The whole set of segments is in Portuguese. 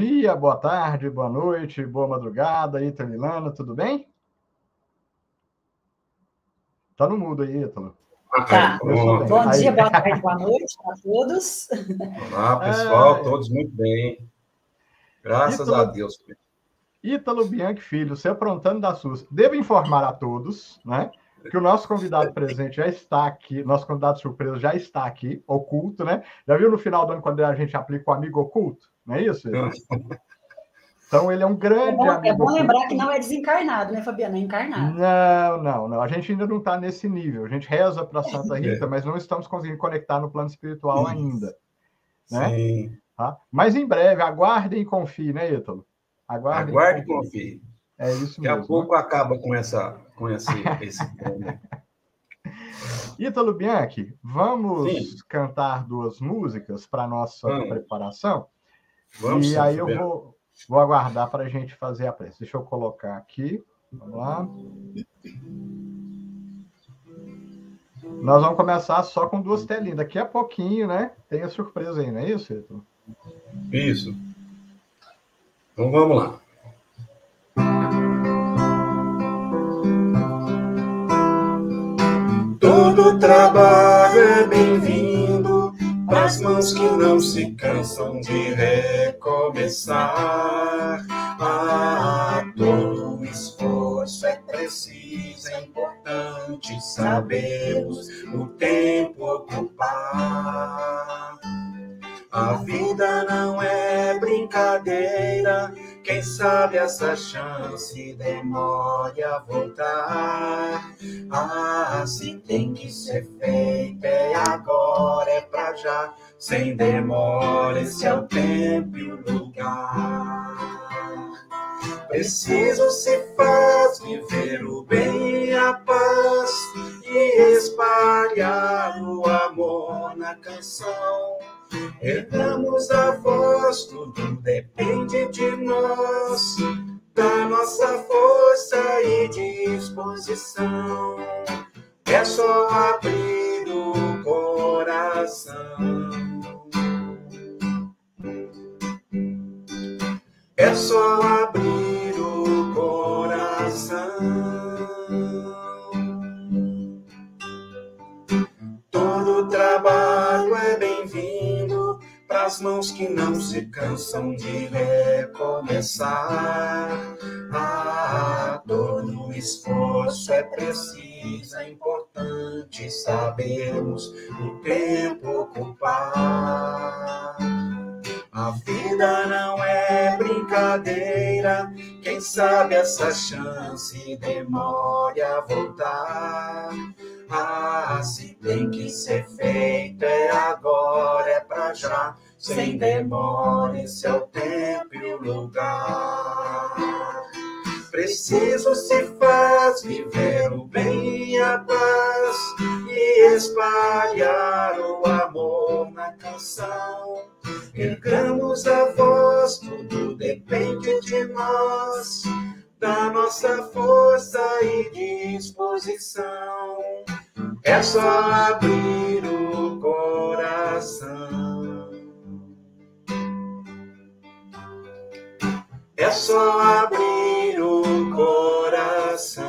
dia, boa tarde, boa noite, boa madrugada, Ítalo Milano, tudo bem? Tá no mudo aí, Ítalo. Tá. Bom, bom dia, boa tarde, boa noite a todos. Olá, pessoal, todos muito bem. Graças Ítalo, a Deus. Ítalo Bianchi Filho, se aprontando das suas. Devo informar a todos, né? que o nosso convidado presente já está aqui, nosso convidado surpresa já está aqui, oculto, né? Já viu no final do ano quando a gente aplica o amigo oculto? Não é isso? Então ele é um grande é bom, amigo. É bom lembrar que não é desencarnado, né, Fabiana? É encarnado. Não, não, não. A gente ainda não está nesse nível. A gente reza para Santa Rita, é. mas não estamos conseguindo conectar no plano espiritual ainda. Né? Sim. Tá? Mas em breve, aguardem e confiem, né, Ítalo? Aguardem Aguarde e confie. É isso Daqui mesmo. Daqui a pouco acaba com, essa, com esse, esse Ítalo Bianchi, vamos Sim. cantar duas músicas para nossa vamos. preparação? Vamos, e aí eu vou, vou aguardar para a gente fazer a prece. Deixa eu colocar aqui. Vamos lá. Nós vamos começar só com duas telinhas. Daqui a pouquinho, né? Tem a surpresa aí, não é isso, Ítalo? Isso. Então vamos lá. Todo trabalho é bem-vindo as mãos que não se cansam de recomeçar. Ah, todo esforço é preciso, é importante sabermos o tempo ocupar. A vida não é brincadeira sabe essa chance demore a voltar. Ah, se tem que ser feito, é agora, é pra já. Sem demora, esse é o tempo e o lugar. Preciso se faz viver o bem e a paz e espalhar o amor na canção Erramos a voz, tudo depende de nós, da nossa força e disposição. É só abrir o coração. É só abrir se cansam de recomeçar. Ah, todo esforço é preciso, é importante sabermos o tempo ocupar. A vida não é brincadeira, quem sabe essa chance demore a voltar. Ah, se tem que ser feito, é agora, é pra já sem demora, esse é o tempo e lugar. Preciso se faz viver o bem e a paz e espalhar o amor na canção. Ergamos a voz, tudo depende de nós, da nossa força e disposição. É só abrir o coração. É só abrir o coração.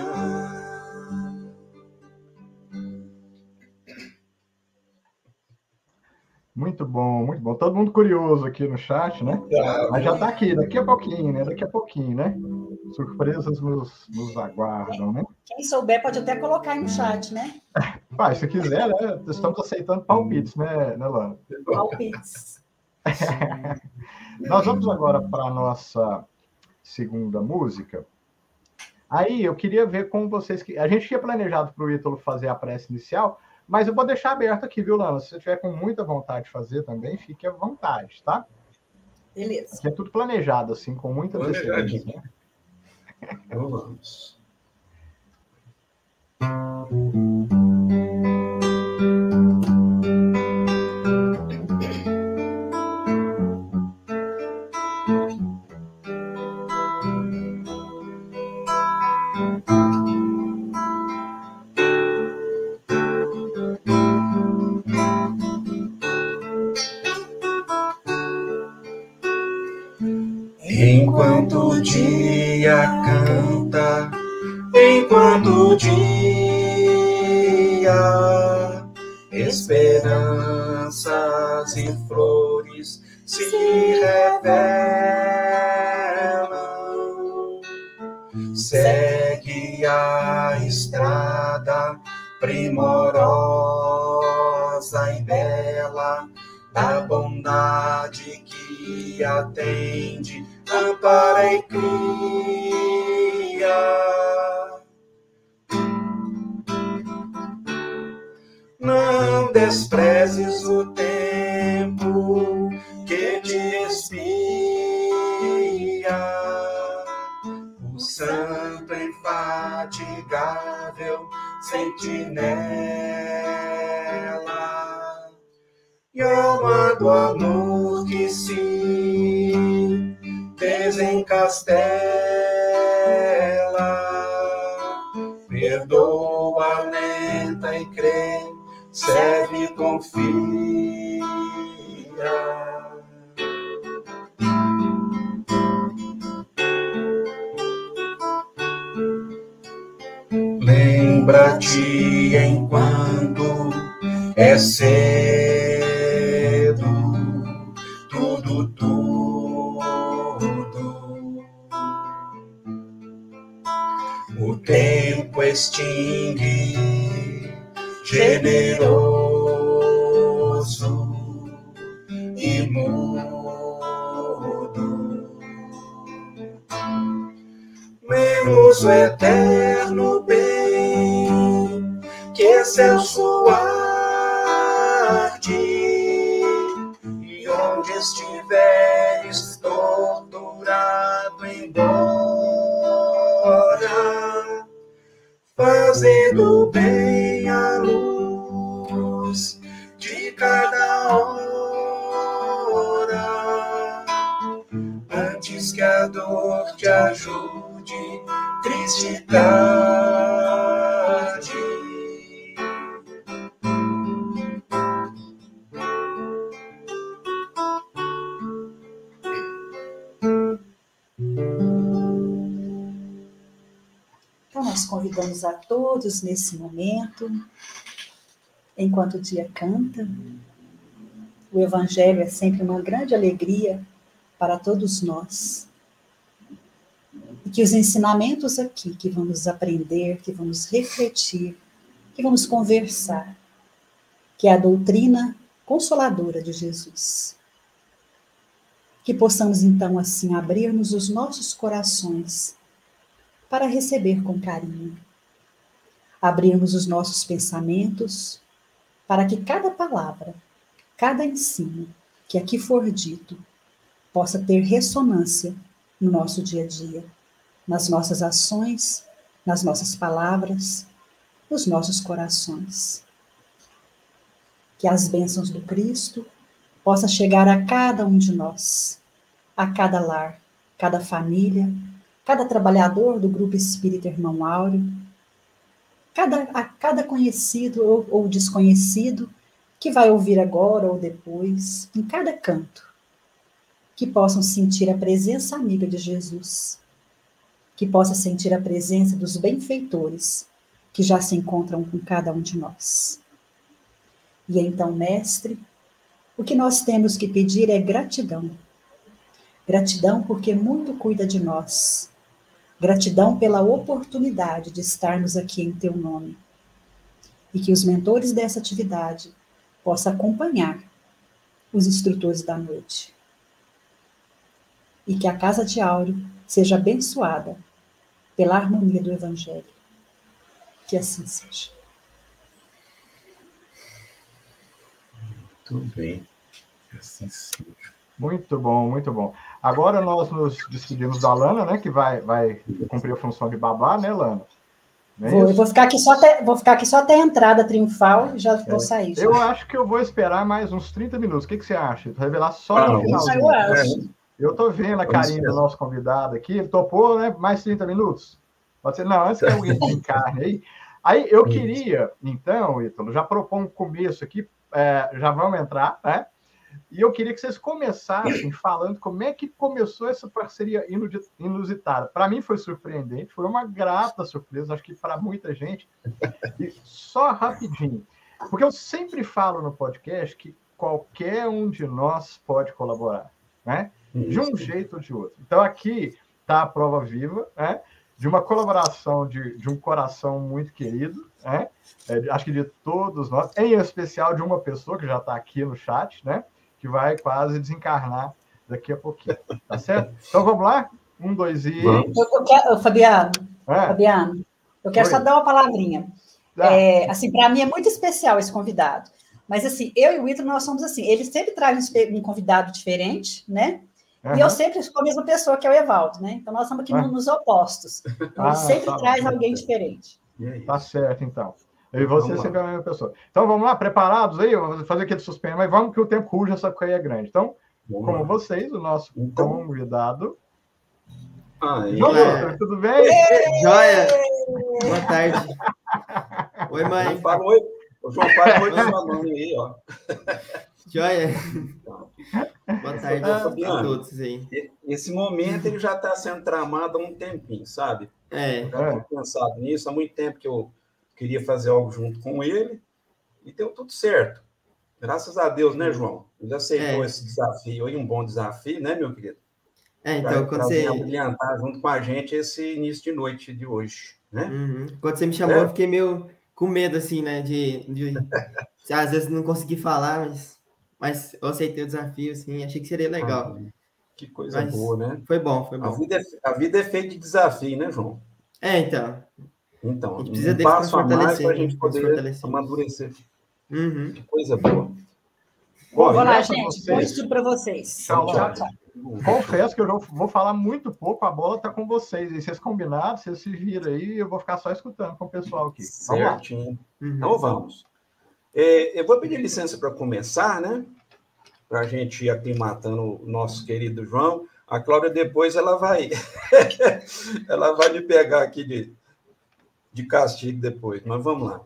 Muito bom, muito bom. Todo mundo curioso aqui no chat, né? Mas já está aqui, daqui a pouquinho, né? Daqui a pouquinho, né? Surpresas nos, nos aguardam, né? Quem souber pode até colocar aí no chat, né? Pai, se quiser, né? Estamos aceitando palpites, né, né Lana? Palpites. Nós vamos agora para a nossa segunda música. Aí eu queria ver com vocês que a gente tinha planejado para o Ítalo fazer a prece inicial, mas eu vou deixar aberto aqui, viu, Lana? Se você tiver com muita vontade de fazer também, fique à vontade, tá? Beleza. Aqui é tudo planejado, assim, com muita antecedência. Né? Então vamos. Segue a estrada primorosa e bela da bondade que atende, ampara e cria. Não desprezes o tempo sentinela e alma do amor que se desencastela. Perdoa, lenta e crê, serve e confia. Lembra-te enquanto é ser tempo extingue, generoso e mudo. Menos o eterno excelso convidamos a todos nesse momento, enquanto o dia canta. O Evangelho é sempre uma grande alegria para todos nós. E que os ensinamentos aqui que vamos aprender, que vamos refletir, que vamos conversar, que é a doutrina consoladora de Jesus. Que possamos então assim abrirmos os nossos corações para receber com carinho. Abrirmos os nossos pensamentos para que cada palavra, cada ensino que aqui for dito, possa ter ressonância no nosso dia a dia, nas nossas ações, nas nossas palavras, nos nossos corações. Que as bênçãos do Cristo possam chegar a cada um de nós, a cada lar, cada família, cada trabalhador do grupo espírita Irmão Áureo, cada, a cada conhecido ou, ou desconhecido que vai ouvir agora ou depois, em cada canto, que possam sentir a presença amiga de Jesus, que possa sentir a presença dos benfeitores que já se encontram com cada um de nós. E então, mestre, o que nós temos que pedir é gratidão. Gratidão porque muito cuida de nós, Gratidão pela oportunidade de estarmos aqui em teu nome. E que os mentores dessa atividade possam acompanhar os instrutores da noite. E que a Casa de Áureo seja abençoada pela harmonia do Evangelho. Que assim seja. Muito bem. Que assim seja. Muito bom, muito bom. Agora nós nos despedimos da Lana, né? Que vai, vai cumprir a função de babá, né, Lana? É vou, eu vou ficar aqui só até, vou ficar aqui só até a entrada triunfal e já vou é. sair. Já. Eu acho que eu vou esperar mais uns 30 minutos. O que, que você acha? Vou revelar só ah, no final. Eu acho. Eu tô vendo a carinha do nosso convidado aqui. Ele topou, né? Mais 30 minutos? Pode ser? Não, antes que alguém encarne aí. Aí eu queria, então, Ítalo, já propor um começo aqui. É, já vamos entrar, né? E eu queria que vocês começassem falando como é que começou essa parceria inusitada. Para mim foi surpreendente, foi uma grata surpresa, acho que para muita gente. E só rapidinho, porque eu sempre falo no podcast que qualquer um de nós pode colaborar, né? De um jeito ou de outro. Então aqui está a prova viva, né? De uma colaboração de, de um coração muito querido, né? É, acho que de todos nós, em especial de uma pessoa que já está aqui no chat, né? Que vai quase desencarnar daqui a pouquinho, tá certo? Então vamos lá? Um, dois e. Eu, eu quero, Fabiano, é. Fabiano, eu quero Oi. só dar uma palavrinha. Ah. É, assim, para mim é muito especial esse convidado. Mas assim, eu e o Ítalo, nós somos assim, ele sempre traz um convidado diferente, né? Uhum. E eu sempre sou a mesma pessoa que é o Evaldo, né? Então nós estamos aqui uhum. nos opostos. Então, ah, ele sempre tá traz bom. alguém diferente. Tá certo, então. E você sempre é a mesma pessoa. Então vamos lá, preparados aí? Vou fazer aqui de suspense, mas vamos que o tempo ruge, essa coisa é grande. Então, vamos como lá. vocês, o nosso então... convidado. Aí, João é. tudo bem? Joia! Boa tarde. Oi, mãe. Fala oi. O João fala oi pra sua mãe aí, ó. Joia. Boa tarde a todos aí. Esse momento ele já está sendo tramado há um tempinho, sabe? É. Eu já tenho pensado nisso há muito tempo que eu queria fazer algo junto com ele e deu tudo certo. Graças a Deus, né, João? Ele aceitou é. esse desafio aí, um bom desafio, né, meu querido? É, então, pra, quando você... brilhantar junto com a gente esse início de noite de hoje, né? Uhum. Quando você me chamou, é. eu fiquei meio com medo, assim, né, de... de... às vezes não consegui falar, mas mas eu aceitei o desafio, assim, achei que seria legal. Ah, que coisa mas boa, né? Foi bom, foi bom. A vida, é, a vida é feita de desafio, né, João? É, então. Então, a gente precisa um passo a mais para a gente poder amadurecer. Uhum. Que coisa boa. Bom, Vamos lá, gente. Bom para vocês. Tchau, tchau. tchau. Confesso que eu vou falar muito pouco, a bola está com vocês. E vocês combinaram, vocês se viram aí, eu vou ficar só escutando com o pessoal aqui. Certinho. Uhum. Então vamos. É, eu vou pedir licença para começar, né? Para a gente ir aqui matando o nosso querido João. A Cláudia depois ela vai ela vai me pegar aqui de, de castigo depois, mas vamos lá.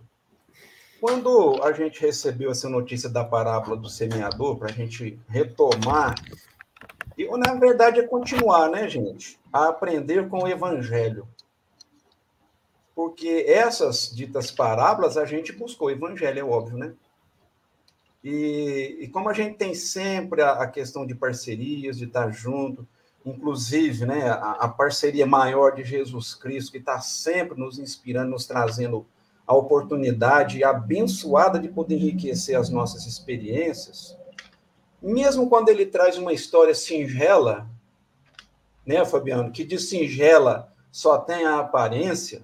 Quando a gente recebeu essa notícia da parábola do semeador, para a gente retomar, e na verdade é continuar, né, gente? A aprender com o evangelho porque essas ditas parábolas a gente buscou, o evangelho é óbvio, né? E, e como a gente tem sempre a, a, questão de parcerias, de estar junto, inclusive né, a, a parceria maior de Jesus Cristo, que está sempre nos inspirando, nos trazendo a oportunidade abençoada de poder enriquecer as nossas experiências, mesmo quando ele traz uma história singela, né, Fabiano, que de singela só tem a aparência,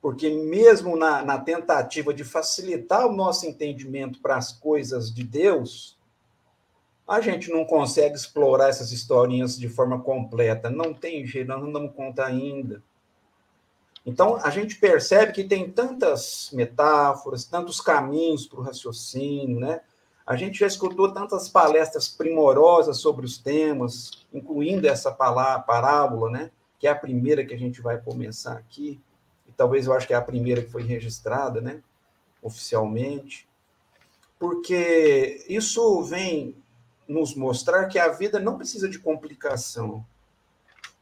porque mesmo na, na tentativa de facilitar o nosso entendimento para as coisas de Deus, a gente não consegue explorar essas historinhas de forma completa. Não tem jeito, nós não damos conta ainda. Então, a gente percebe que tem tantas metáforas, tantos caminhos para o raciocínio, né? A gente já escutou tantas palestras primorosas sobre os temas, incluindo essa parábola, né? Que é a primeira que a gente vai começar aqui talvez eu acho que é a primeira que foi registrada, né, oficialmente, porque isso vem nos mostrar que a vida não precisa de complicação.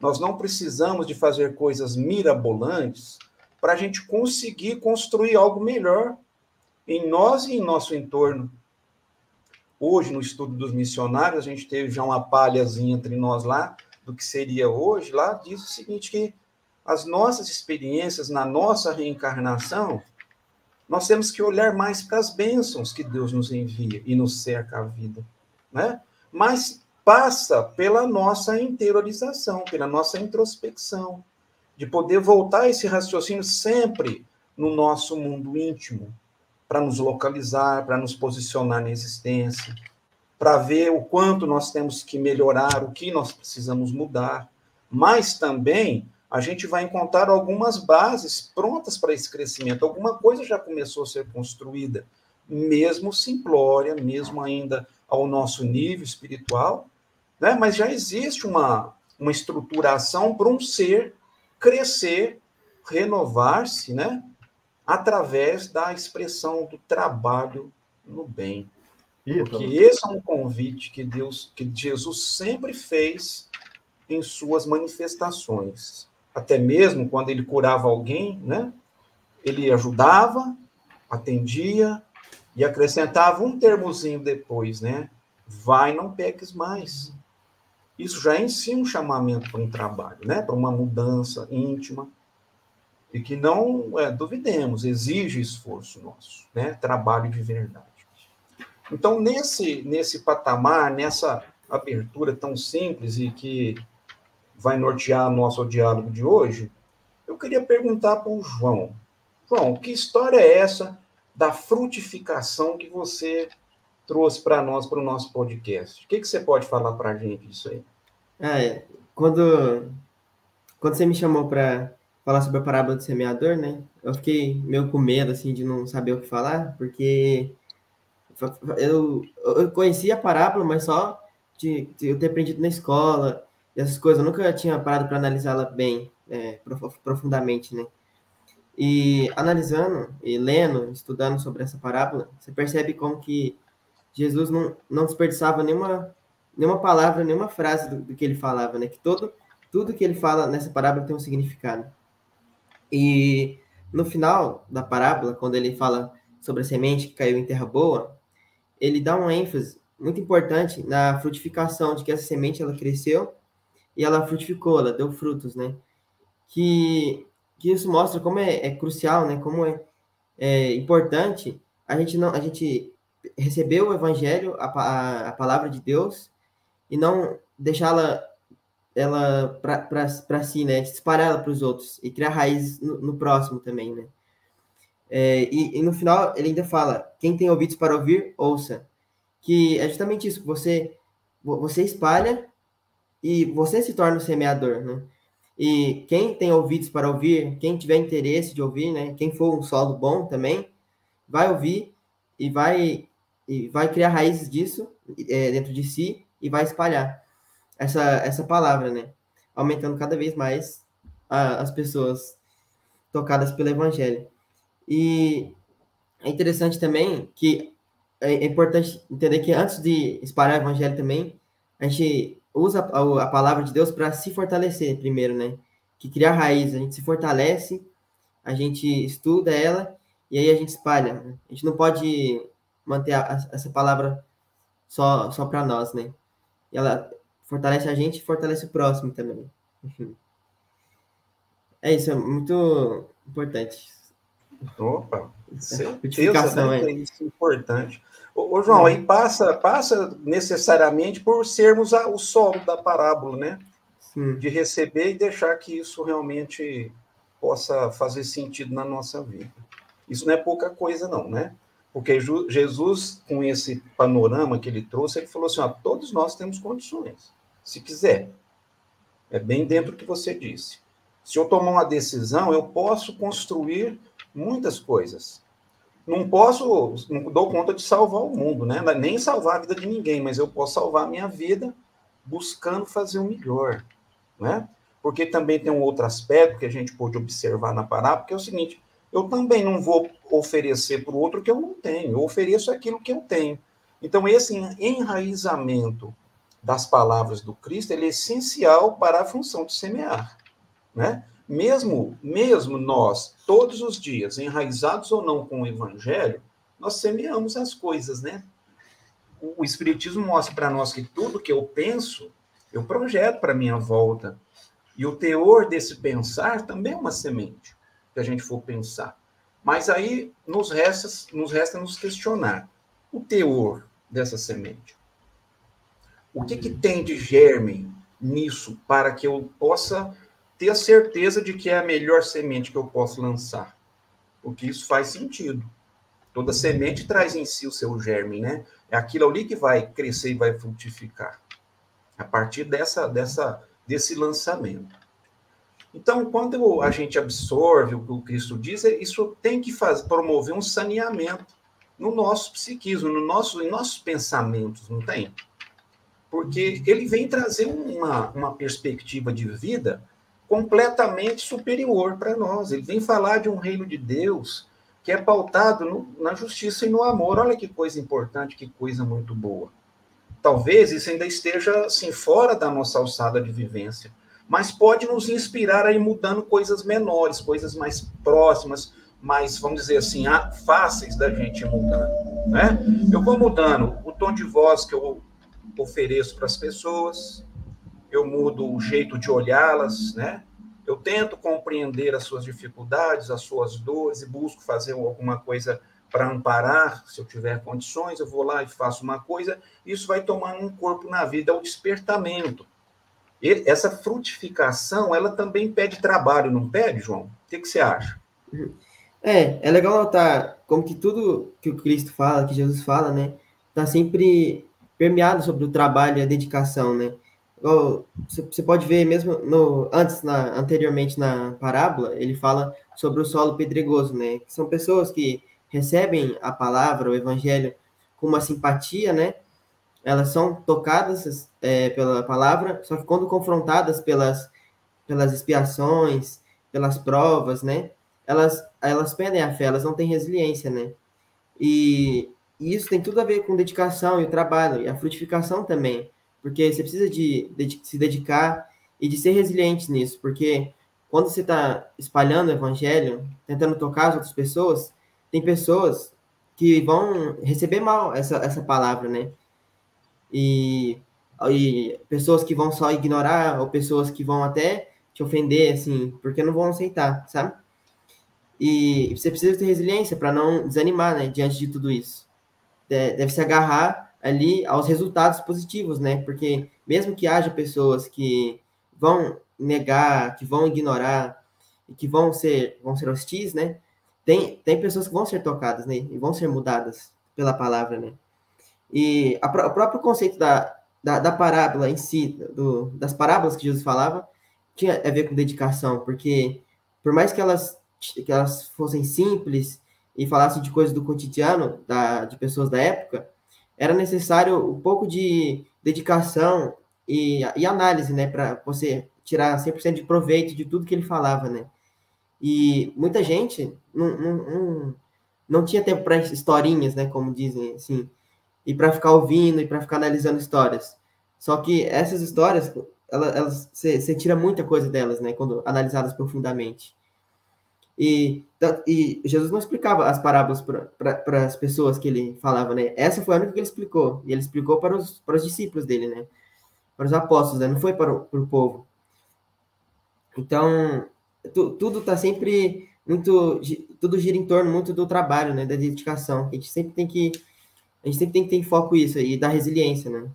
Nós não precisamos de fazer coisas mirabolantes para a gente conseguir construir algo melhor em nós e em nosso entorno. Hoje, no estudo dos missionários, a gente teve já uma palhazinha entre nós lá do que seria hoje. Lá diz o seguinte: que as nossas experiências na nossa reencarnação, nós temos que olhar mais para as bênçãos que Deus nos envia e nos cerca a vida, né? Mas passa pela nossa interiorização, pela nossa introspecção, de poder voltar esse raciocínio sempre no nosso mundo íntimo, para nos localizar, para nos posicionar na existência, para ver o quanto nós temos que melhorar, o que nós precisamos mudar, mas também a gente vai encontrar algumas bases prontas para esse crescimento. Alguma coisa já começou a ser construída, mesmo simplória, mesmo ainda ao nosso nível espiritual, né? mas já existe uma, uma estruturação para um ser crescer, renovar-se, né? através da expressão do trabalho no bem. Porque esse é um convite que Deus, que Jesus sempre fez em suas manifestações. Até mesmo quando ele curava alguém, né? Ele ajudava, atendia e acrescentava um termozinho depois, né? Vai, não peques mais. Isso já é em si um chamamento para um trabalho, né? Para uma mudança íntima e que não é, duvidemos, exige esforço nosso, né? Trabalho de verdade. Então, nesse, nesse patamar, nessa abertura tão simples e que vai nortear nosso diálogo de hoje, eu queria perguntar para o João. João, que história é essa da frutificação que você trouxe para nós, para o nosso podcast? O que, que você pode falar para a gente disso aí? É. Quando, quando você me chamou para falar sobre a parábola do semeador, né? Eu fiquei meio com medo, assim, de não saber o que falar, porque eu, eu conhecia a parábola, mas só de, de, eu ter aprendido na escola, essas coisas, eu nunca tinha parado para analisá-la bem, é, profundamente, né? E analisando e lendo, estudando sobre essa parábola, você percebe como que Jesus não, não desperdiçava nenhuma, nenhuma palavra, nenhuma frase do, do que ele falava, né? Que todo, tudo que ele fala nessa parábola tem um significado. E no final da parábola, quando ele fala sobre a semente que caiu em terra boa, ele dá um ênfase muito importante na frutificação, de que essa semente ela cresceu e ela frutificou, ela deu frutos, né? Que, que isso mostra como é, é crucial, né? Como é, é, importante a gente não a gente receber o evangelho, a, a, a palavra de Deus e não deixá-la ela para si, né? Disparar ela para os outros e criar raízes no, no próximo também, né? É, e, e, no final ele ainda fala: quem tem ouvidos para ouvir, ouça. Que é justamente isso, você, você espalha e você se torna o semeador, né? E quem tem ouvidos para ouvir, quem tiver interesse de ouvir, né? Quem for um solo bom também, vai ouvir e vai, e vai criar raízes disso é, dentro de si e vai espalhar essa, essa palavra, né? Aumentando cada vez mais a, as pessoas tocadas pelo evangelho. E é interessante também que é, é importante entender que antes de espalhar o evangelho também, a gente usa a, a palavra de Deus para se fortalecer primeiro, né? Que criar raiz, a gente se fortalece, a gente estuda ela e aí a gente espalha. Né? A gente não pode manter a, a, essa palavra só, só para nós, né? E ela fortalece a gente e fortalece o próximo também. Enfim. É isso, é muito importante. Opa, certeza, né, é. isso importante. Ô, ô João, aí passa, passa necessariamente por sermos a, o solo da parábola, né? Sim. De receber e deixar que isso realmente possa fazer sentido na nossa vida. Isso não é pouca coisa, não, né? Porque Jesus, com esse panorama que ele trouxe, ele falou assim: ó, todos nós temos condições, se quiser. É bem dentro do que você disse. Se eu tomar uma decisão, eu posso construir muitas coisas. Não posso, não dou conta de salvar o mundo, né? Nem salvar a vida de ninguém, mas eu posso salvar a minha vida buscando fazer o melhor, né? Porque também tem um outro aspecto que a gente pode observar na parábola, que é o seguinte: eu também não vou oferecer para o outro que eu não tenho, eu ofereço aquilo que eu tenho. Então, esse enraizamento das palavras do Cristo ele é essencial para a função de semear, né? Mesmo, mesmo nós, todos os dias, enraizados ou não com o evangelho, nós semeamos as coisas, né? O, o Espiritismo mostra para nós que tudo que eu penso, eu projeto para minha volta. E o teor desse pensar também é uma semente, que a gente for pensar. Mas aí nos resta, nos resta nos questionar o teor dessa semente. O que, que tem de germe nisso para que eu possa ter a certeza de que é a melhor semente que eu posso lançar. Porque isso faz sentido. Toda semente traz em si o seu germe, né? É aquilo ali que vai crescer e vai frutificar. A partir dessa, dessa, desse lançamento. Então, quando a gente absorve o que o Cristo diz, é, isso tem que fazer, promover um saneamento no nosso psiquismo, no nosso, em nossos pensamentos, não tem? Porque ele vem trazer uma, uma perspectiva de vida completamente superior para nós. Ele vem falar de um reino de Deus que é pautado no, na justiça e no amor. Olha que coisa importante, que coisa muito boa. Talvez isso ainda esteja assim fora da nossa alçada de vivência, mas pode nos inspirar a ir mudando coisas menores, coisas mais próximas, mais, vamos dizer assim, fáceis da gente ir mudando, né? Eu vou mudando o tom de voz que eu ofereço para as pessoas, eu mudo o jeito de olhá-las, né? Eu tento compreender as suas dificuldades, as suas dores e busco fazer alguma coisa para amparar, se eu tiver condições, eu vou lá e faço uma coisa, isso vai tomando um corpo na vida, é o despertamento. E essa frutificação, ela também pede trabalho, não pede, João? O que, que você acha? É, é legal notar como que tudo que o Cristo fala, que Jesus fala, né, está sempre permeado sobre o trabalho e a dedicação, né? Você pode ver mesmo no antes, na, anteriormente na parábola, ele fala sobre o solo pedregoso, né? São pessoas que recebem a palavra, o evangelho, com uma simpatia, né? Elas são tocadas é, pela palavra, só que quando confrontadas pelas, pelas expiações, pelas provas, né? Elas, elas perdem a fé, elas não têm resiliência, né? E, e isso tem tudo a ver com dedicação e o trabalho, e a frutificação também porque você precisa de, de, se dedicar e de ser resiliente nisso, porque quando você está espalhando o evangelho, tentando tocar as outras pessoas, tem pessoas que vão receber mal essa, essa palavra, né? E, e pessoas que vão só ignorar, ou pessoas que vão até te ofender, assim, porque não vão aceitar, sabe? E você precisa ter resiliência para não desanimar, né, diante de tudo isso. Deve se agarrar ali aos resultados positivos, né? Porque mesmo que haja pessoas que vão negar, que vão ignorar e que vão ser vão ser hostis, né? Tem, tem pessoas que vão ser tocadas, né? E vão ser mudadas pela palavra, né? E a, o próprio conceito da, da, da parábola em si, do, das parábolas que Jesus falava, tinha a ver com dedicação, porque por mais que elas, que elas fossem simples e falassem de coisas do cotidiano da, de pessoas da época, era necessário um pouco de dedicação e, e análise, né, para você tirar 100% de proveito de tudo que ele falava, né? E muita gente não, não, não, não tinha tempo para historinhas, né, como dizem, assim, e para ficar ouvindo e para ficar analisando histórias. Só que essas histórias, elas, você tira muita coisa delas, né, quando analisadas profundamente. E, e Jesus não explicava as parábolas para as pessoas que ele falava, né? Essa foi a única que ele explicou. E ele explicou para os, para os discípulos dele, né? Para os apóstolos, né? Não foi para o, para o povo. Então, tu, tudo está sempre muito... Tudo gira em torno muito do trabalho, né? Da dedicação. A gente sempre tem que... A gente sempre tem que ter foco isso e da resiliência, né?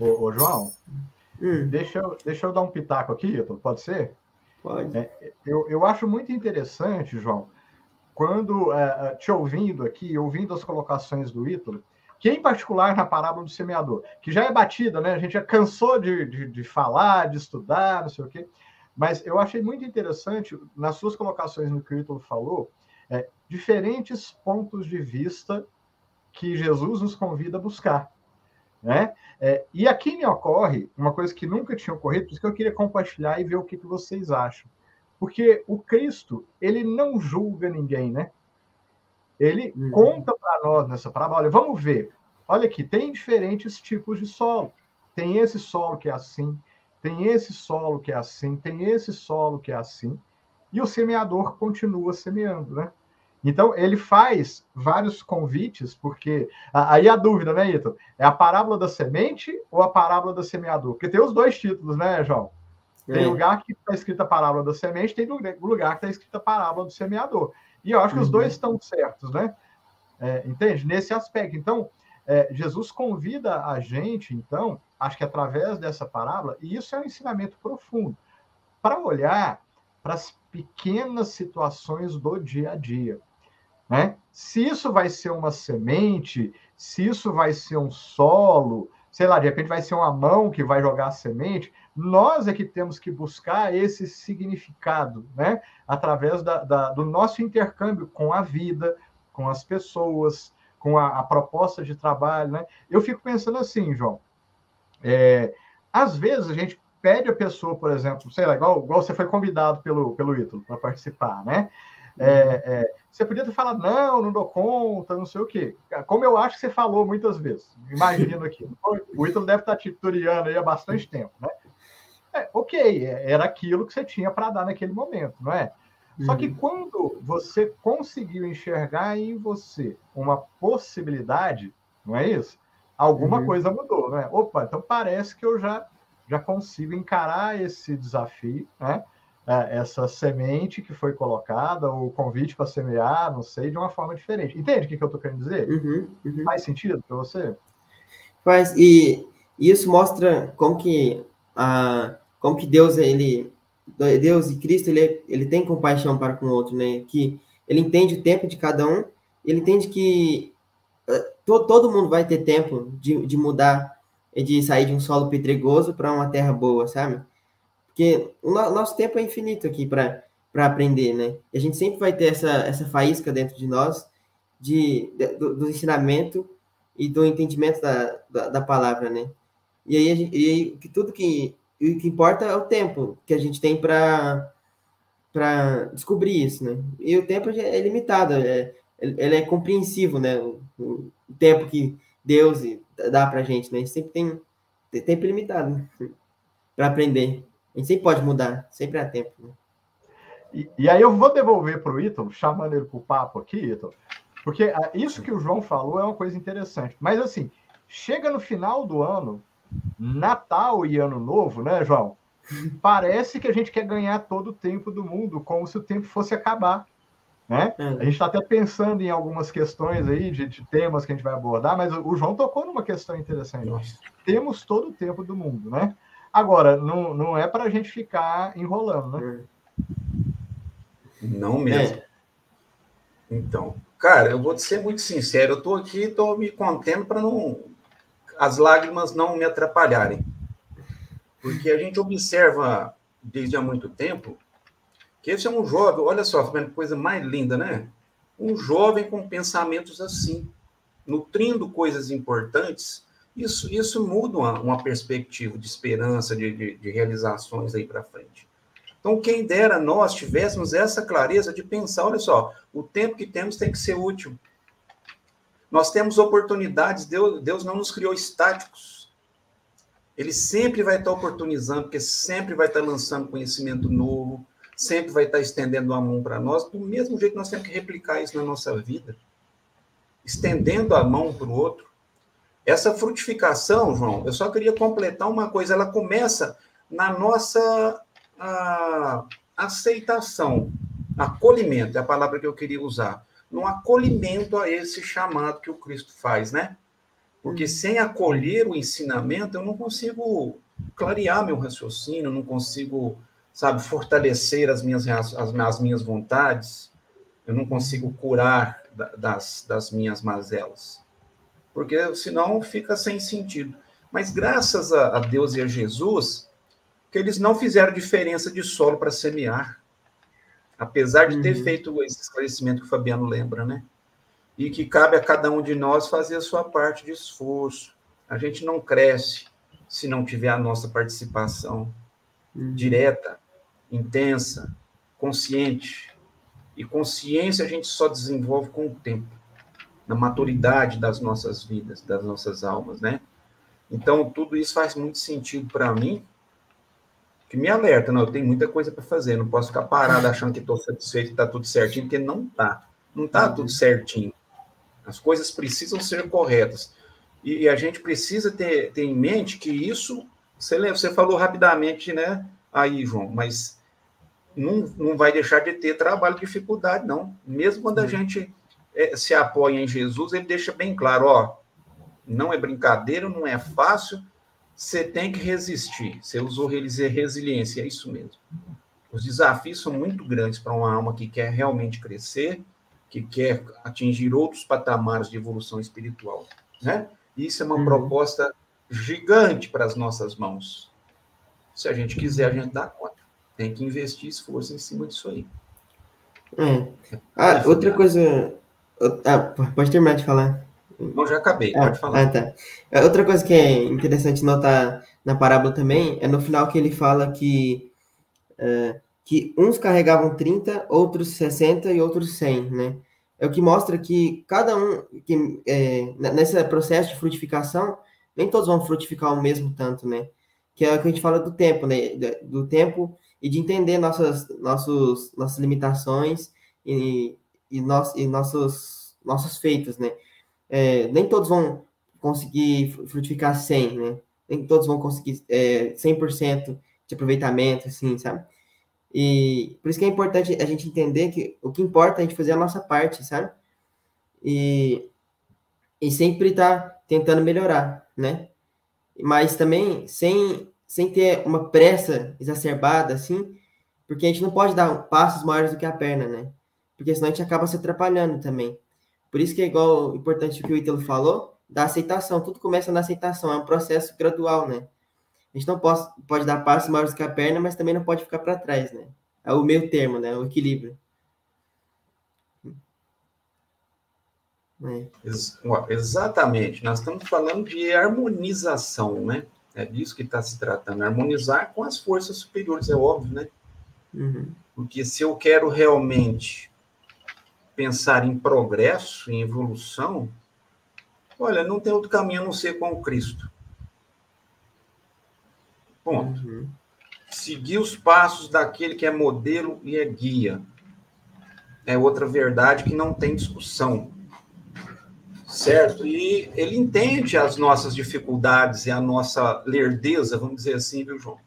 Ô, ô João, hum. deixa, eu, deixa eu dar um pitaco aqui, pode ser? Pode. É, eu, eu acho muito interessante, João, quando é, é, te ouvindo aqui, ouvindo as colocações do Ítalo, que em particular na parábola do semeador, que já é batida, né? A gente já cansou de, de, de falar, de estudar, não sei o quê. Mas eu achei muito interessante, nas suas colocações no que o Ítalo falou, é, diferentes pontos de vista que Jesus nos convida a buscar. Né? É, e aqui me ocorre uma coisa que nunca tinha ocorrido, por isso que eu queria compartilhar e ver o que, que vocês acham. Porque o Cristo, ele não julga ninguém, né? Ele uhum. conta para nós nessa parábola, olha, vamos ver. Olha aqui, tem diferentes tipos de solo. Tem esse solo que é assim, tem esse solo que é assim, tem esse solo que é assim. E o semeador continua semeando, né? Então, ele faz vários convites, porque. Aí a dúvida, né, Ito? É a parábola da semente ou a parábola da semeador? Porque tem os dois títulos, né, João? Tem é. lugar que está escrita a parábola da semente, tem lugar que está escrita a parábola do semeador. E eu acho que uhum. os dois estão certos, né? É, entende? Nesse aspecto. Então, é, Jesus convida a gente, então, acho que através dessa parábola, e isso é um ensinamento profundo, para olhar para as pequenas situações do dia a dia. Né? Se isso vai ser uma semente, se isso vai ser um solo, sei lá, de repente vai ser uma mão que vai jogar a semente, nós é que temos que buscar esse significado, né? Através da, da, do nosso intercâmbio com a vida, com as pessoas, com a, a proposta de trabalho, né? Eu fico pensando assim, João, é, às vezes a gente pede a pessoa, por exemplo, sei lá, igual, igual você foi convidado pelo, pelo Ítalo para participar, né? É, é, você podia ter falado, não, não dou conta, não sei o quê. Como eu acho que você falou muitas vezes. Imagino aqui. O Ítalo deve estar tutoriando aí há bastante tempo, né? É, ok, é, era aquilo que você tinha para dar naquele momento, não é? Só que uhum. quando você conseguiu enxergar em você uma possibilidade, não é isso? Alguma uhum. coisa mudou, não é? Opa, então parece que eu já, já consigo encarar esse desafio, né? É, essa semente que foi colocada, o convite para semear, não sei, de uma forma diferente. Entende o que, que eu estou querendo dizer? Uhum, uhum. Faz sentido para você? Faz, e isso mostra como que, a, como que Deus, ele, Deus e Cristo, ele, ele tem compaixão para com o outro, né? Que ele entende o tempo de cada um, ele entende que uh, to, todo mundo vai ter tempo de, de mudar, de sair de um solo pedregoso para uma terra boa, sabe? Porque o nosso tempo é infinito aqui para aprender, né? E a gente sempre vai ter essa, essa faísca dentro de nós de, de do, do, ensinamento e do entendimento da, da, da palavra, né? E aí, gente, e aí que tudo que, que importa é o tempo que a gente tem para descobrir isso, né? E o tempo é limitado, é, ele é compreensivo, né? O, o tempo que Deus dá para gente, né? A gente sempre tem, tem tempo limitado para aprender. A gente sempre pode mudar, sempre há tempo. Né? E, e, aí eu vou devolver para o Ítalo, chamando ele para o papo aqui, Ítalo, porque ah, isso que o João falou é uma coisa interessante. Mas assim, chega no final do ano, Natal e Ano Novo, né, João? Parece que a gente quer ganhar todo o tempo do mundo, como se o tempo fosse acabar. Né? É. A gente está até pensando em algumas questões aí de, de, temas que a gente vai abordar, mas o João tocou numa questão interessante. Nossa. Temos todo o tempo do mundo, né? Agora, não, não é para a gente ficar enrolando, né? Não mesmo. É. Então, cara, eu vou ser muito sincero, eu estou aqui, estou me contendo para não as lágrimas não me atrapalharem. Porque a gente observa desde há muito tempo que esse é um jovem, olha só, que coisa mais linda, né? Um jovem com pensamentos assim, nutrindo coisas importantes isso, isso muda uma, uma perspectiva de esperança, de, de, de realizações aí para frente. Então, quem dera nós tivéssemos essa clareza de pensar: olha só, o tempo que temos tem que ser útil. Nós temos oportunidades, Deus, Deus não nos criou estáticos. Ele sempre vai estar oportunizando, porque sempre vai estar lançando conhecimento novo, sempre vai estar estendendo a mão para nós, do mesmo jeito nós temos que replicar isso na nossa vida. Estendendo a mão para o outro. Essa frutificação, João, eu só queria completar uma coisa, ela começa na nossa a, aceitação, acolhimento, é a palavra que eu queria usar, no acolhimento a esse chamado que o Cristo faz, né? Porque sem acolher o ensinamento, eu não consigo clarear meu raciocínio, não consigo, sabe, fortalecer as minhas, as, as minhas vontades, eu não consigo curar das, das minhas mazelas porque senão fica sem sentido. Mas graças a, Deus e a Jesus, que eles não fizeram diferença de solo para semear, apesar de ter uhum. feito esse esclarecimento que o Fabiano lembra, né? E que cabe a cada um de nós fazer a sua parte de esforço. A gente não cresce se não tiver a nossa participação uhum. direta, intensa, consciente. E consciência a gente só desenvolve com o tempo na maturidade das nossas vidas, das nossas almas, né? Então, tudo isso faz muito sentido para mim, que me alerta, não, eu tenho muita coisa para fazer, não posso ficar parado achando que estou satisfeito e está tudo certinho, porque não está, não está tudo certinho. As coisas precisam ser corretas. E, a gente precisa ter, ter em mente que isso, você, lembra, você falou rapidamente, né, aí, João, mas não, não vai deixar de ter trabalho, dificuldade, não. Mesmo quando a gente é, se apoia em Jesus, ele deixa bem claro, ó, não é brincadeira, não é fácil, você tem que resistir. Você usou resiliência, é isso mesmo. Os desafios são muito grandes para uma alma que quer realmente crescer, que quer atingir outros patamares de evolução espiritual, né? Isso é uma uhum. proposta gigante para as nossas mãos. Se a gente quiser, a gente dá conta. Tem que investir esforço em cima disso aí. É. Ah, outra coisa ah, pode terminar de falar. Não, já acabei, ah, pode falar. Ah, tá. É, outra coisa que é interessante notar na parábola também é no final que ele fala que é, que uns carregavam 30, outros 60 e outros 100, né? É o que mostra que cada um, que, é, nesse processo de frutificação, nem todos vão frutificar o mesmo tanto, né? Que é o que a gente fala do tempo, né? Do tempo e de entender nossas, nossos, nossas limitações e, e, nos, e nossos, nossos feitos, né? É, nem todos vão conseguir frutificar 100, né? Nem todos vão conseguir é, 100% de aproveitamento, assim, sabe? E por isso que é importante a gente entender que o que importa é a gente fazer a nossa parte, sabe? E, e sempre estar tá tentando melhorar, né? Mas também sem, sem ter uma pressa exacerbada, assim, porque a gente não pode dar passos maiores do que a perna, né? Porque senão a gente acaba se atrapalhando também. Por isso que é igual importante o que o Ítalo falou, da aceitação. Tudo começa na aceitação, é um processo gradual, né? A gente não pode, pode dar passos maiores que a perna, mas também não pode ficar para trás, né? É o meio termo, né? O equilíbrio. É. Ex exatamente. Nós estamos falando de harmonização, né? É disso que está se tratando. Harmonizar com as forças superiores, é óbvio, né? Uhum. Porque se eu quero realmente pensar em progresso, em evolução, olha, não tem outro caminho a não ser com o Cristo. Ponto. Uhum. Seguir os passos daquele que é modelo e é guia. É outra verdade que não tem discussão. Certo? E ele entende as nossas dificuldades e a nossa lerdeza, vamos dizer assim, viu, João?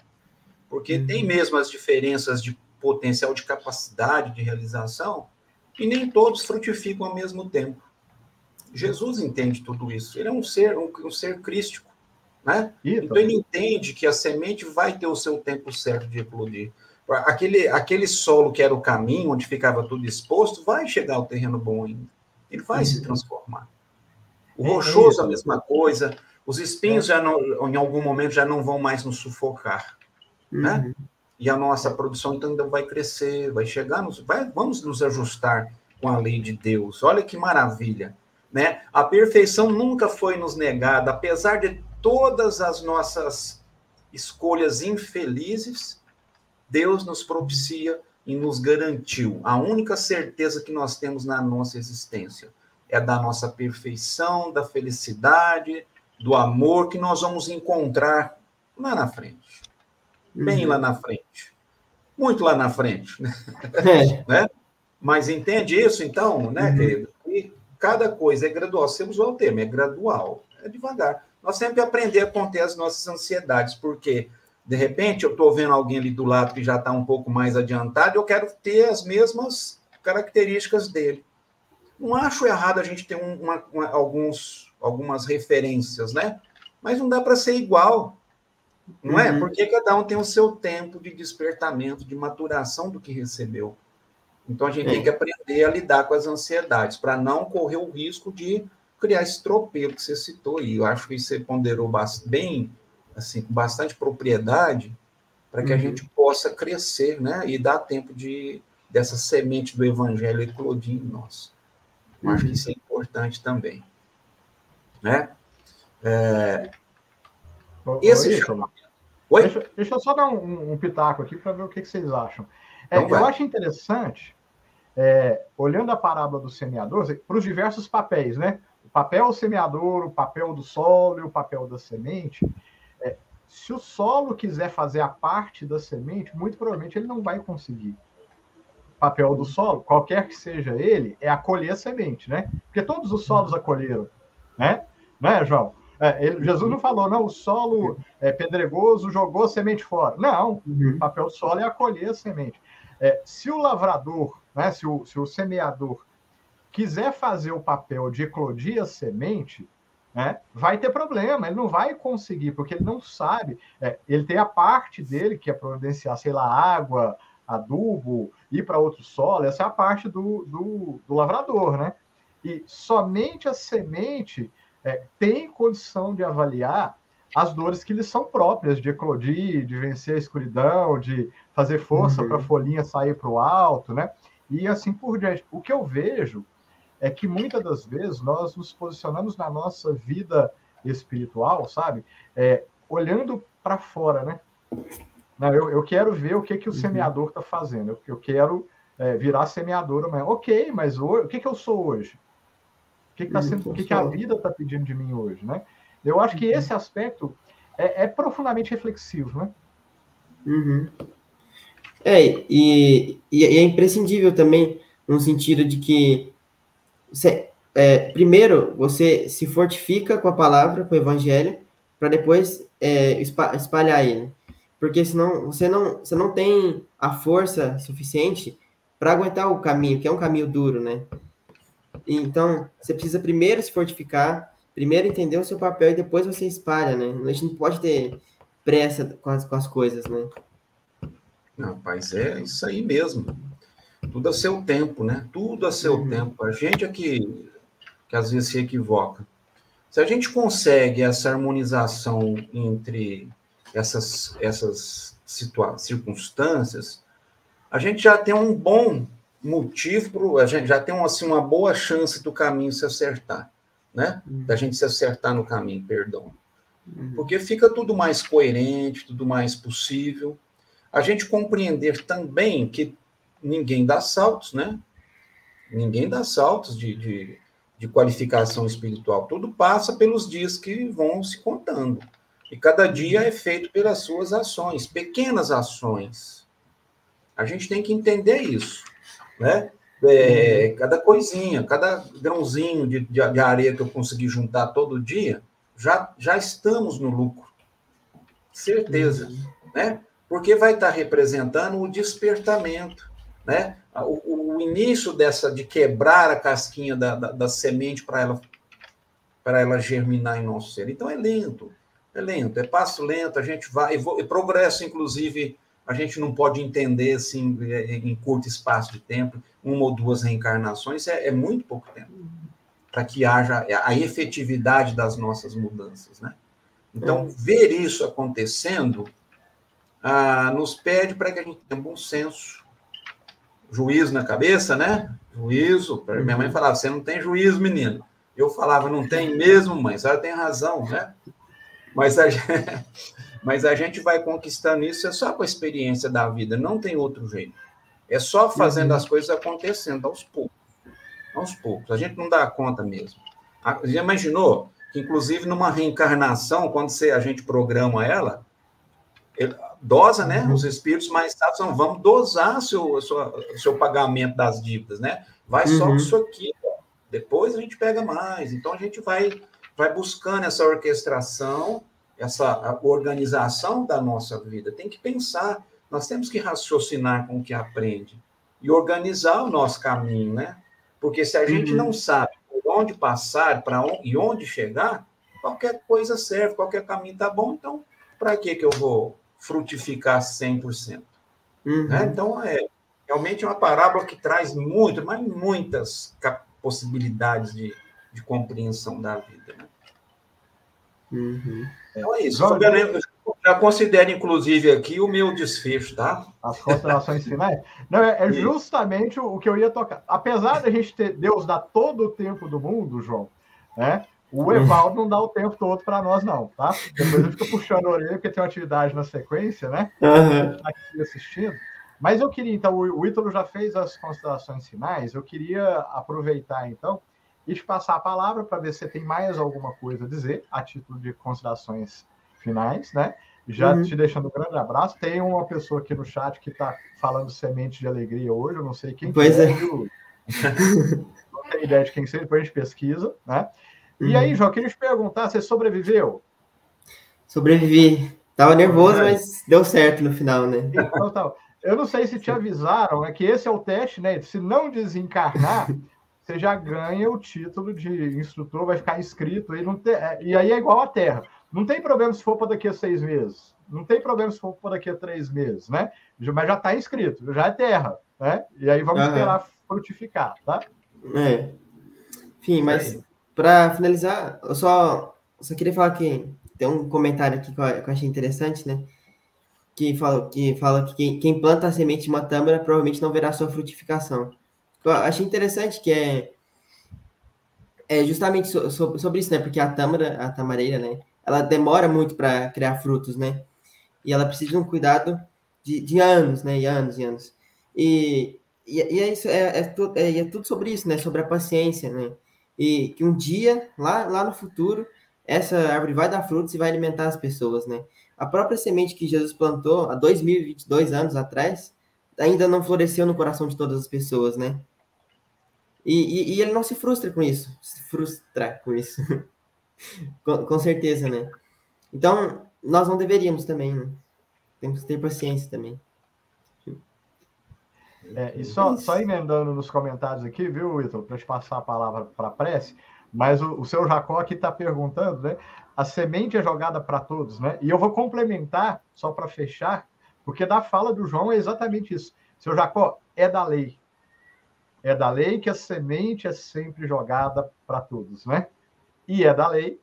Porque uhum. tem mesmo as diferenças de potencial de capacidade de realização e nem todos frutificam ao mesmo tempo. Jesus entende tudo isso. Ele é um ser, um, um ser crístico. Né? Então ele entende que a semente vai ter o seu tempo certo de eclodir. Aquele, aquele solo que era o caminho, onde ficava tudo exposto, vai chegar ao terreno bom ainda. Ele vai uhum. se transformar. O é, rochoso, é a mesma coisa. Os espinhos, é. já não, em algum momento, já não vão mais nos sufocar. Né? Uhum. Né? E a nossa produção então, ainda vai crescer, vai chegar, nos, vai, vamos nos ajustar com a lei de Deus. Olha que maravilha. Né? A perfeição nunca foi nos negada, apesar de todas as nossas escolhas infelizes, Deus nos propicia e nos garantiu. A única certeza que nós temos na nossa existência é da nossa perfeição, da felicidade, do amor que nós vamos encontrar lá na frente. Bem uhum. lá na frente. Muito lá na frente. Né? É. né? Mas entende isso, então, né, uhum. querido? E cada coisa é gradual. Você usou o termo, é gradual. É devagar nós sempre aprender a conter as nossas ansiedades, porque de repente eu estou vendo alguém ali do lado que já está um pouco mais adiantado, eu quero ter as mesmas características dele. Não acho errado a gente ter uma, uma, alguns, algumas referências, né? Mas não dá para ser igual, não é? uhum. Porque cada um tem o seu tempo de despertamento, de maturação do que recebeu. Então a gente é. tem que aprender a lidar com as ansiedades, para não correr o risco de criar esse tropeiro que você citou aí. Eu acho que você ponderou bem, assim, com bastante propriedade, para que uhum. a gente possa crescer, né? E dar tempo de dessa semente do evangelho eclodir em nós. Eu uhum. acho que isso é importante também. Né? É... Esse Oi, chama... Oi? Deixa, deixa, eu só dar um, um pitaco aqui para ver o que, que vocês acham. É, então eu acho interessante, é, olhando a parábola do semeador, para os diversos papéis, né? papel semeador, o papel do solo e o papel da semente, é, se o solo quiser fazer a parte da semente, muito provavelmente ele não vai conseguir. O papel do solo, qualquer que seja ele, é acolher a semente, né? Porque todos os solos acolheram, né? Né, João? É, ele, Jesus não falou, não, o solo é pedregoso jogou a semente fora. Não, uhum. o papel do solo é acolher a semente. É, se o lavrador, né, se, o, se o semeador quiser fazer o papel de eclodir a semente, né, vai ter problema, ele não vai conseguir, porque ele não sabe. É, ele tem a parte dele, que é providenciar, sei lá, água, adubo, ir para outro solo, essa é a parte do, do, do lavrador, né? E somente a semente é, tem condição de avaliar as dores que lhe são próprias, de eclodir, de vencer a escuridão, de fazer força uhum. para a folhinha sair para o alto, né? E assim por diante. O que eu vejo é que muitas das vezes nós nos posicionamos na nossa vida espiritual, sabe? É, olhando para fora, né? Não, eu, eu quero ver o que, que o Uhum. semeador está fazendo. Eu, eu quero é, virar semeador amanhã. Ok, mas o, o que, que eu sou hoje? O que, que, tá Uhum, sendo, o que, que a vida está pedindo de mim hoje, né? Eu acho que esse aspecto é, é profundamente reflexivo, né? Uhum. É, e, e é imprescindível também no sentido de que você, é, primeiro você se fortifica com a palavra, com o evangelho, para depois é, espa- espalhar ele. Porque senão você não, você não tem a força suficiente para aguentar o caminho, que é um caminho duro, né? Então, você precisa primeiro se fortificar, primeiro entender o seu papel e depois você espalha, né? A gente não pode ter pressa com as, com as coisas, né? Não, rapaz, é isso aí mesmo. Tudo a seu tempo, né? Tudo a seu Uhum. tempo. A gente é que, que às vezes se equivoca. Se a gente consegue essa harmonização entre essas, essas circunstâncias, a gente já tem um bom motivo, pro, a gente já tem assim, uma boa chance do caminho se acertar, né? Da gente se acertar no caminho, perdão. Porque fica tudo mais coerente, tudo mais possível. A gente compreender também que ninguém dá saltos, né? Ninguém dá saltos de, de, de qualificação espiritual. Tudo passa pelos dias que vão se contando. E cada dia é feito pelas suas ações, pequenas ações. A gente tem que entender isso, né? É, cada coisinha, cada grãozinho de, de, de areia que eu conseguir juntar todo dia, já, já estamos no lucro. Certeza, né? Porque vai estar representando o despertamento, né? O, o início dessa de quebrar a casquinha da, da, da semente para ela para ela germinar em nosso ser. Então é lento, é lento, é passo lento. A gente vai e progresso, inclusive, a gente não pode entender assim em curto espaço de tempo, uma ou duas reencarnações é, é muito pouco tempo para que haja a efetividade das nossas mudanças, né? Então, ver isso acontecendo ah, nos pede para que a gente tenha bom senso, juízo na cabeça, né? Juízo. Minha mãe falava: você não tem juízo, menino. Eu falava: não tem mesmo, mãe. A senhora tem razão, né? Mas a, gente, mas a gente vai conquistando isso é só com a experiência da vida, não tem outro jeito. É só fazendo uhum. as coisas acontecendo aos poucos. Aos poucos. A gente não dá conta mesmo. Já imaginou que, inclusive, numa reencarnação, quando você, a gente programa ela, dosa, né? Uhum. Os espíritos mais sábios são, vamos dosar seu, seu, seu pagamento das dívidas, né? Vai uhum. só com isso aqui, ó. depois a gente pega mais. Então a gente vai, vai buscando essa orquestração, essa organização da nossa vida. Tem que pensar, nós temos que raciocinar com o que aprende e organizar o nosso caminho, né? Porque se a gente uhum. não sabe por onde passar, para onde, e onde chegar, qualquer coisa serve, qualquer caminho tá bom, então para que que eu vou frutificar 100%. Uhum. Né? Então, é realmente uma parábola que traz muito, mas muitas possibilidades de, de compreensão da vida. Né? Uhum. Então é isso. Eu já considero, inclusive, aqui o meu desfecho, tá? As considerações finais. Não, é, é justamente o que eu ia tocar. Apesar da gente ter Deus dar todo o tempo do mundo, João, né? O Evaldo não dá o tempo todo para nós, não, tá? Depois eu fico puxando a orelha, porque tem uma atividade na sequência, né? Uhum. Tá aqui assistindo. Mas eu queria, então, o Ítalo já fez as considerações finais, eu queria aproveitar, então, e te passar a palavra para ver se você tem mais alguma coisa a dizer, a título de considerações finais, né? Já uhum. te deixando um grande abraço. Tem uma pessoa aqui no chat que está falando semente de alegria hoje, eu não sei quem pois é. Viu? não tenho ideia de quem seja, depois a gente pesquisa, né? E uhum. aí, João, queria te perguntar, você sobreviveu? Sobrevivi. Tava nervoso, é. mas deu certo no final, né? Então, tá. Eu não sei se te avisaram, é que esse é o teste, né? Se não desencarnar, você já ganha o título de instrutor, vai ficar inscrito aí. Não tem, e aí é igual a Terra. Não tem problema se for para daqui a seis meses. Não tem problema se for para daqui a três meses, né? Mas já está inscrito, já é Terra, né? E aí vamos uhum. esperar frutificar, tá? É. Enfim, mas para finalizar, eu só, só queria falar que tem um comentário aqui que eu, que eu achei interessante, né? Que fala que, fala que quem, quem, planta a semente de uma tâmara provavelmente não verá sua frutificação. Eu achei interessante que é, é justamente so, so, sobre isso, né? Porque a tâmara, a tamareira, né? Ela demora muito para criar frutos, né? E ela precisa de um cuidado de, de anos, né? E anos e anos. E, e, e é isso, é, é, é, é, tudo sobre isso, né? Sobre a paciência, né? E que um dia, lá, lá no futuro, essa árvore vai dar frutos e vai alimentar as pessoas, né? A própria semente que Jesus plantou há 2022 anos atrás ainda não floresceu no coração de todas as pessoas, né? E, e, e ele não se frustra com isso, se frustra com isso. com, com, certeza, né? Então, nós não deveríamos também, né? Temos que ter paciência também. É, e só, só emendando nos comentários aqui, viu, Ítalo, para te passar a palavra para a prece, mas o, o seu Jacó aqui está perguntando, né? A semente é jogada para todos, né? E eu vou complementar, só para fechar, porque da fala do João é exatamente isso. Seu Jacó, é da lei. É da lei que a semente é sempre jogada para todos, né? E é da lei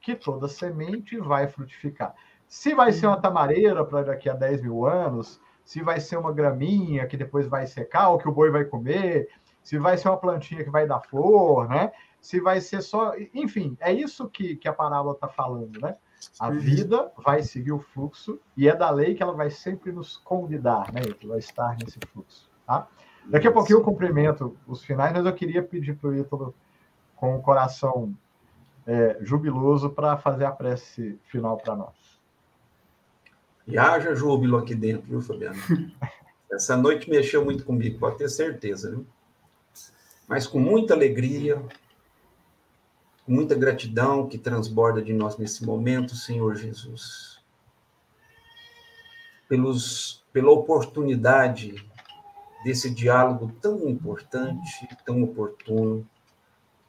que toda semente vai frutificar. Se vai ser uma tamareira para daqui a 10 mil anos, se vai ser uma graminha que depois vai secar, ou que o boi vai comer, se vai ser uma plantinha que vai dar flor, né? Se vai ser só. Enfim, é isso que, que a parábola está falando, né? A vida vai seguir o fluxo e é da lei que ela vai sempre nos convidar, né? Que vai estar nesse fluxo, tá? Daqui a pouquinho eu cumprimento os finais, mas eu queria pedir para o Ítalo, com o coração é, jubiloso, para fazer a prece final para nós. E haja júbilo aqui dentro, viu, Fabiano? Essa noite mexeu muito comigo, pode ter certeza, viu? Mas com muita alegria, com muita gratidão que transborda de nós nesse momento, Senhor Jesus. Pelos, pela oportunidade desse diálogo tão importante, tão oportuno,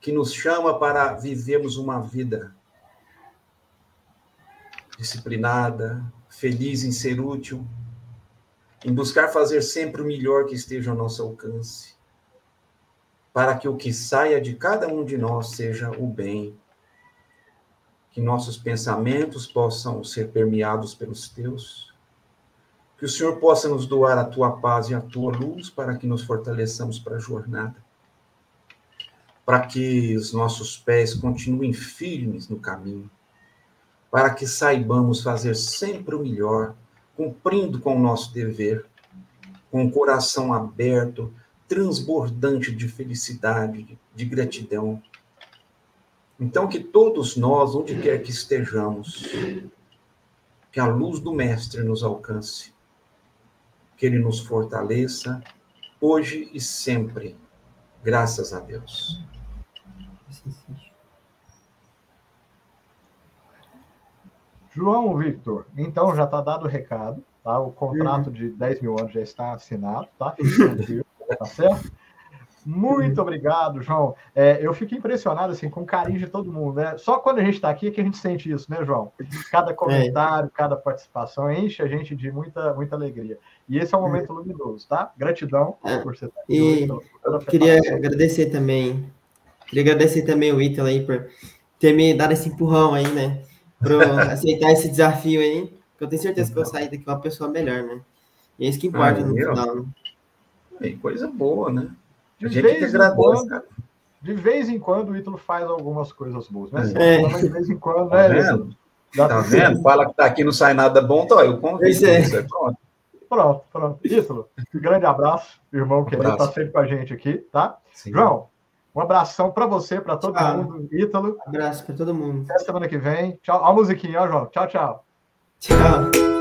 que nos chama para vivermos uma vida disciplinada, feliz em ser útil, em buscar fazer sempre o melhor que esteja ao nosso alcance, para que o que saia de cada um de nós seja o bem, que nossos pensamentos possam ser permeados pelos teus, que o Senhor possa nos doar a tua paz e a tua luz para que nos fortaleçamos para a jornada, para que os nossos pés continuem firmes no caminho, para que saibamos fazer sempre o melhor, cumprindo com o nosso dever, com o coração aberto, transbordante de felicidade, de gratidão. Então, que todos nós, onde quer que estejamos, que a luz do Mestre nos alcance, que ele nos fortaleça, hoje e sempre. Graças a Deus. João Victor, então já está dado o recado, tá? O contrato de 10 mil anos já está assinado, tá? tá certo? Muito obrigado, João. É, eu fico impressionado assim com o carinho de todo mundo, né? Só quando a gente está aqui é que a gente sente isso, né, João? Cada comentário, é. cada participação enche a gente de muita, muita alegria. E esse é um momento luminoso, tá? Gratidão é. por você estar aqui. E hoje, queria agradecer também, queria agradecer também o Ítalo aí por ter me dado esse empurrão aí, né? para aceitar esse desafio aí, que eu tenho certeza que eu vou sair daqui uma pessoa melhor, né? E é isso que importa ah, no final, né? É coisa boa, né? De vez, quando, cara. de vez em quando o Ítalo faz algumas coisas boas, né? É. De vez em quando, tá né? Vendo? Tá vendo? Fala que tá aqui não sai nada bom, então eu convido é. você, pronto. Pronto, pronto. Ítalo, um grande abraço, irmão que um tá sempre com a gente aqui, tá? Sim. João, um abração para você, para todo tchau. mundo, Ítalo. Um abraço para todo mundo. Até semana que vem. Tchau. Ó a musiquinha, ó, João. Tchau, tchau. Tchau.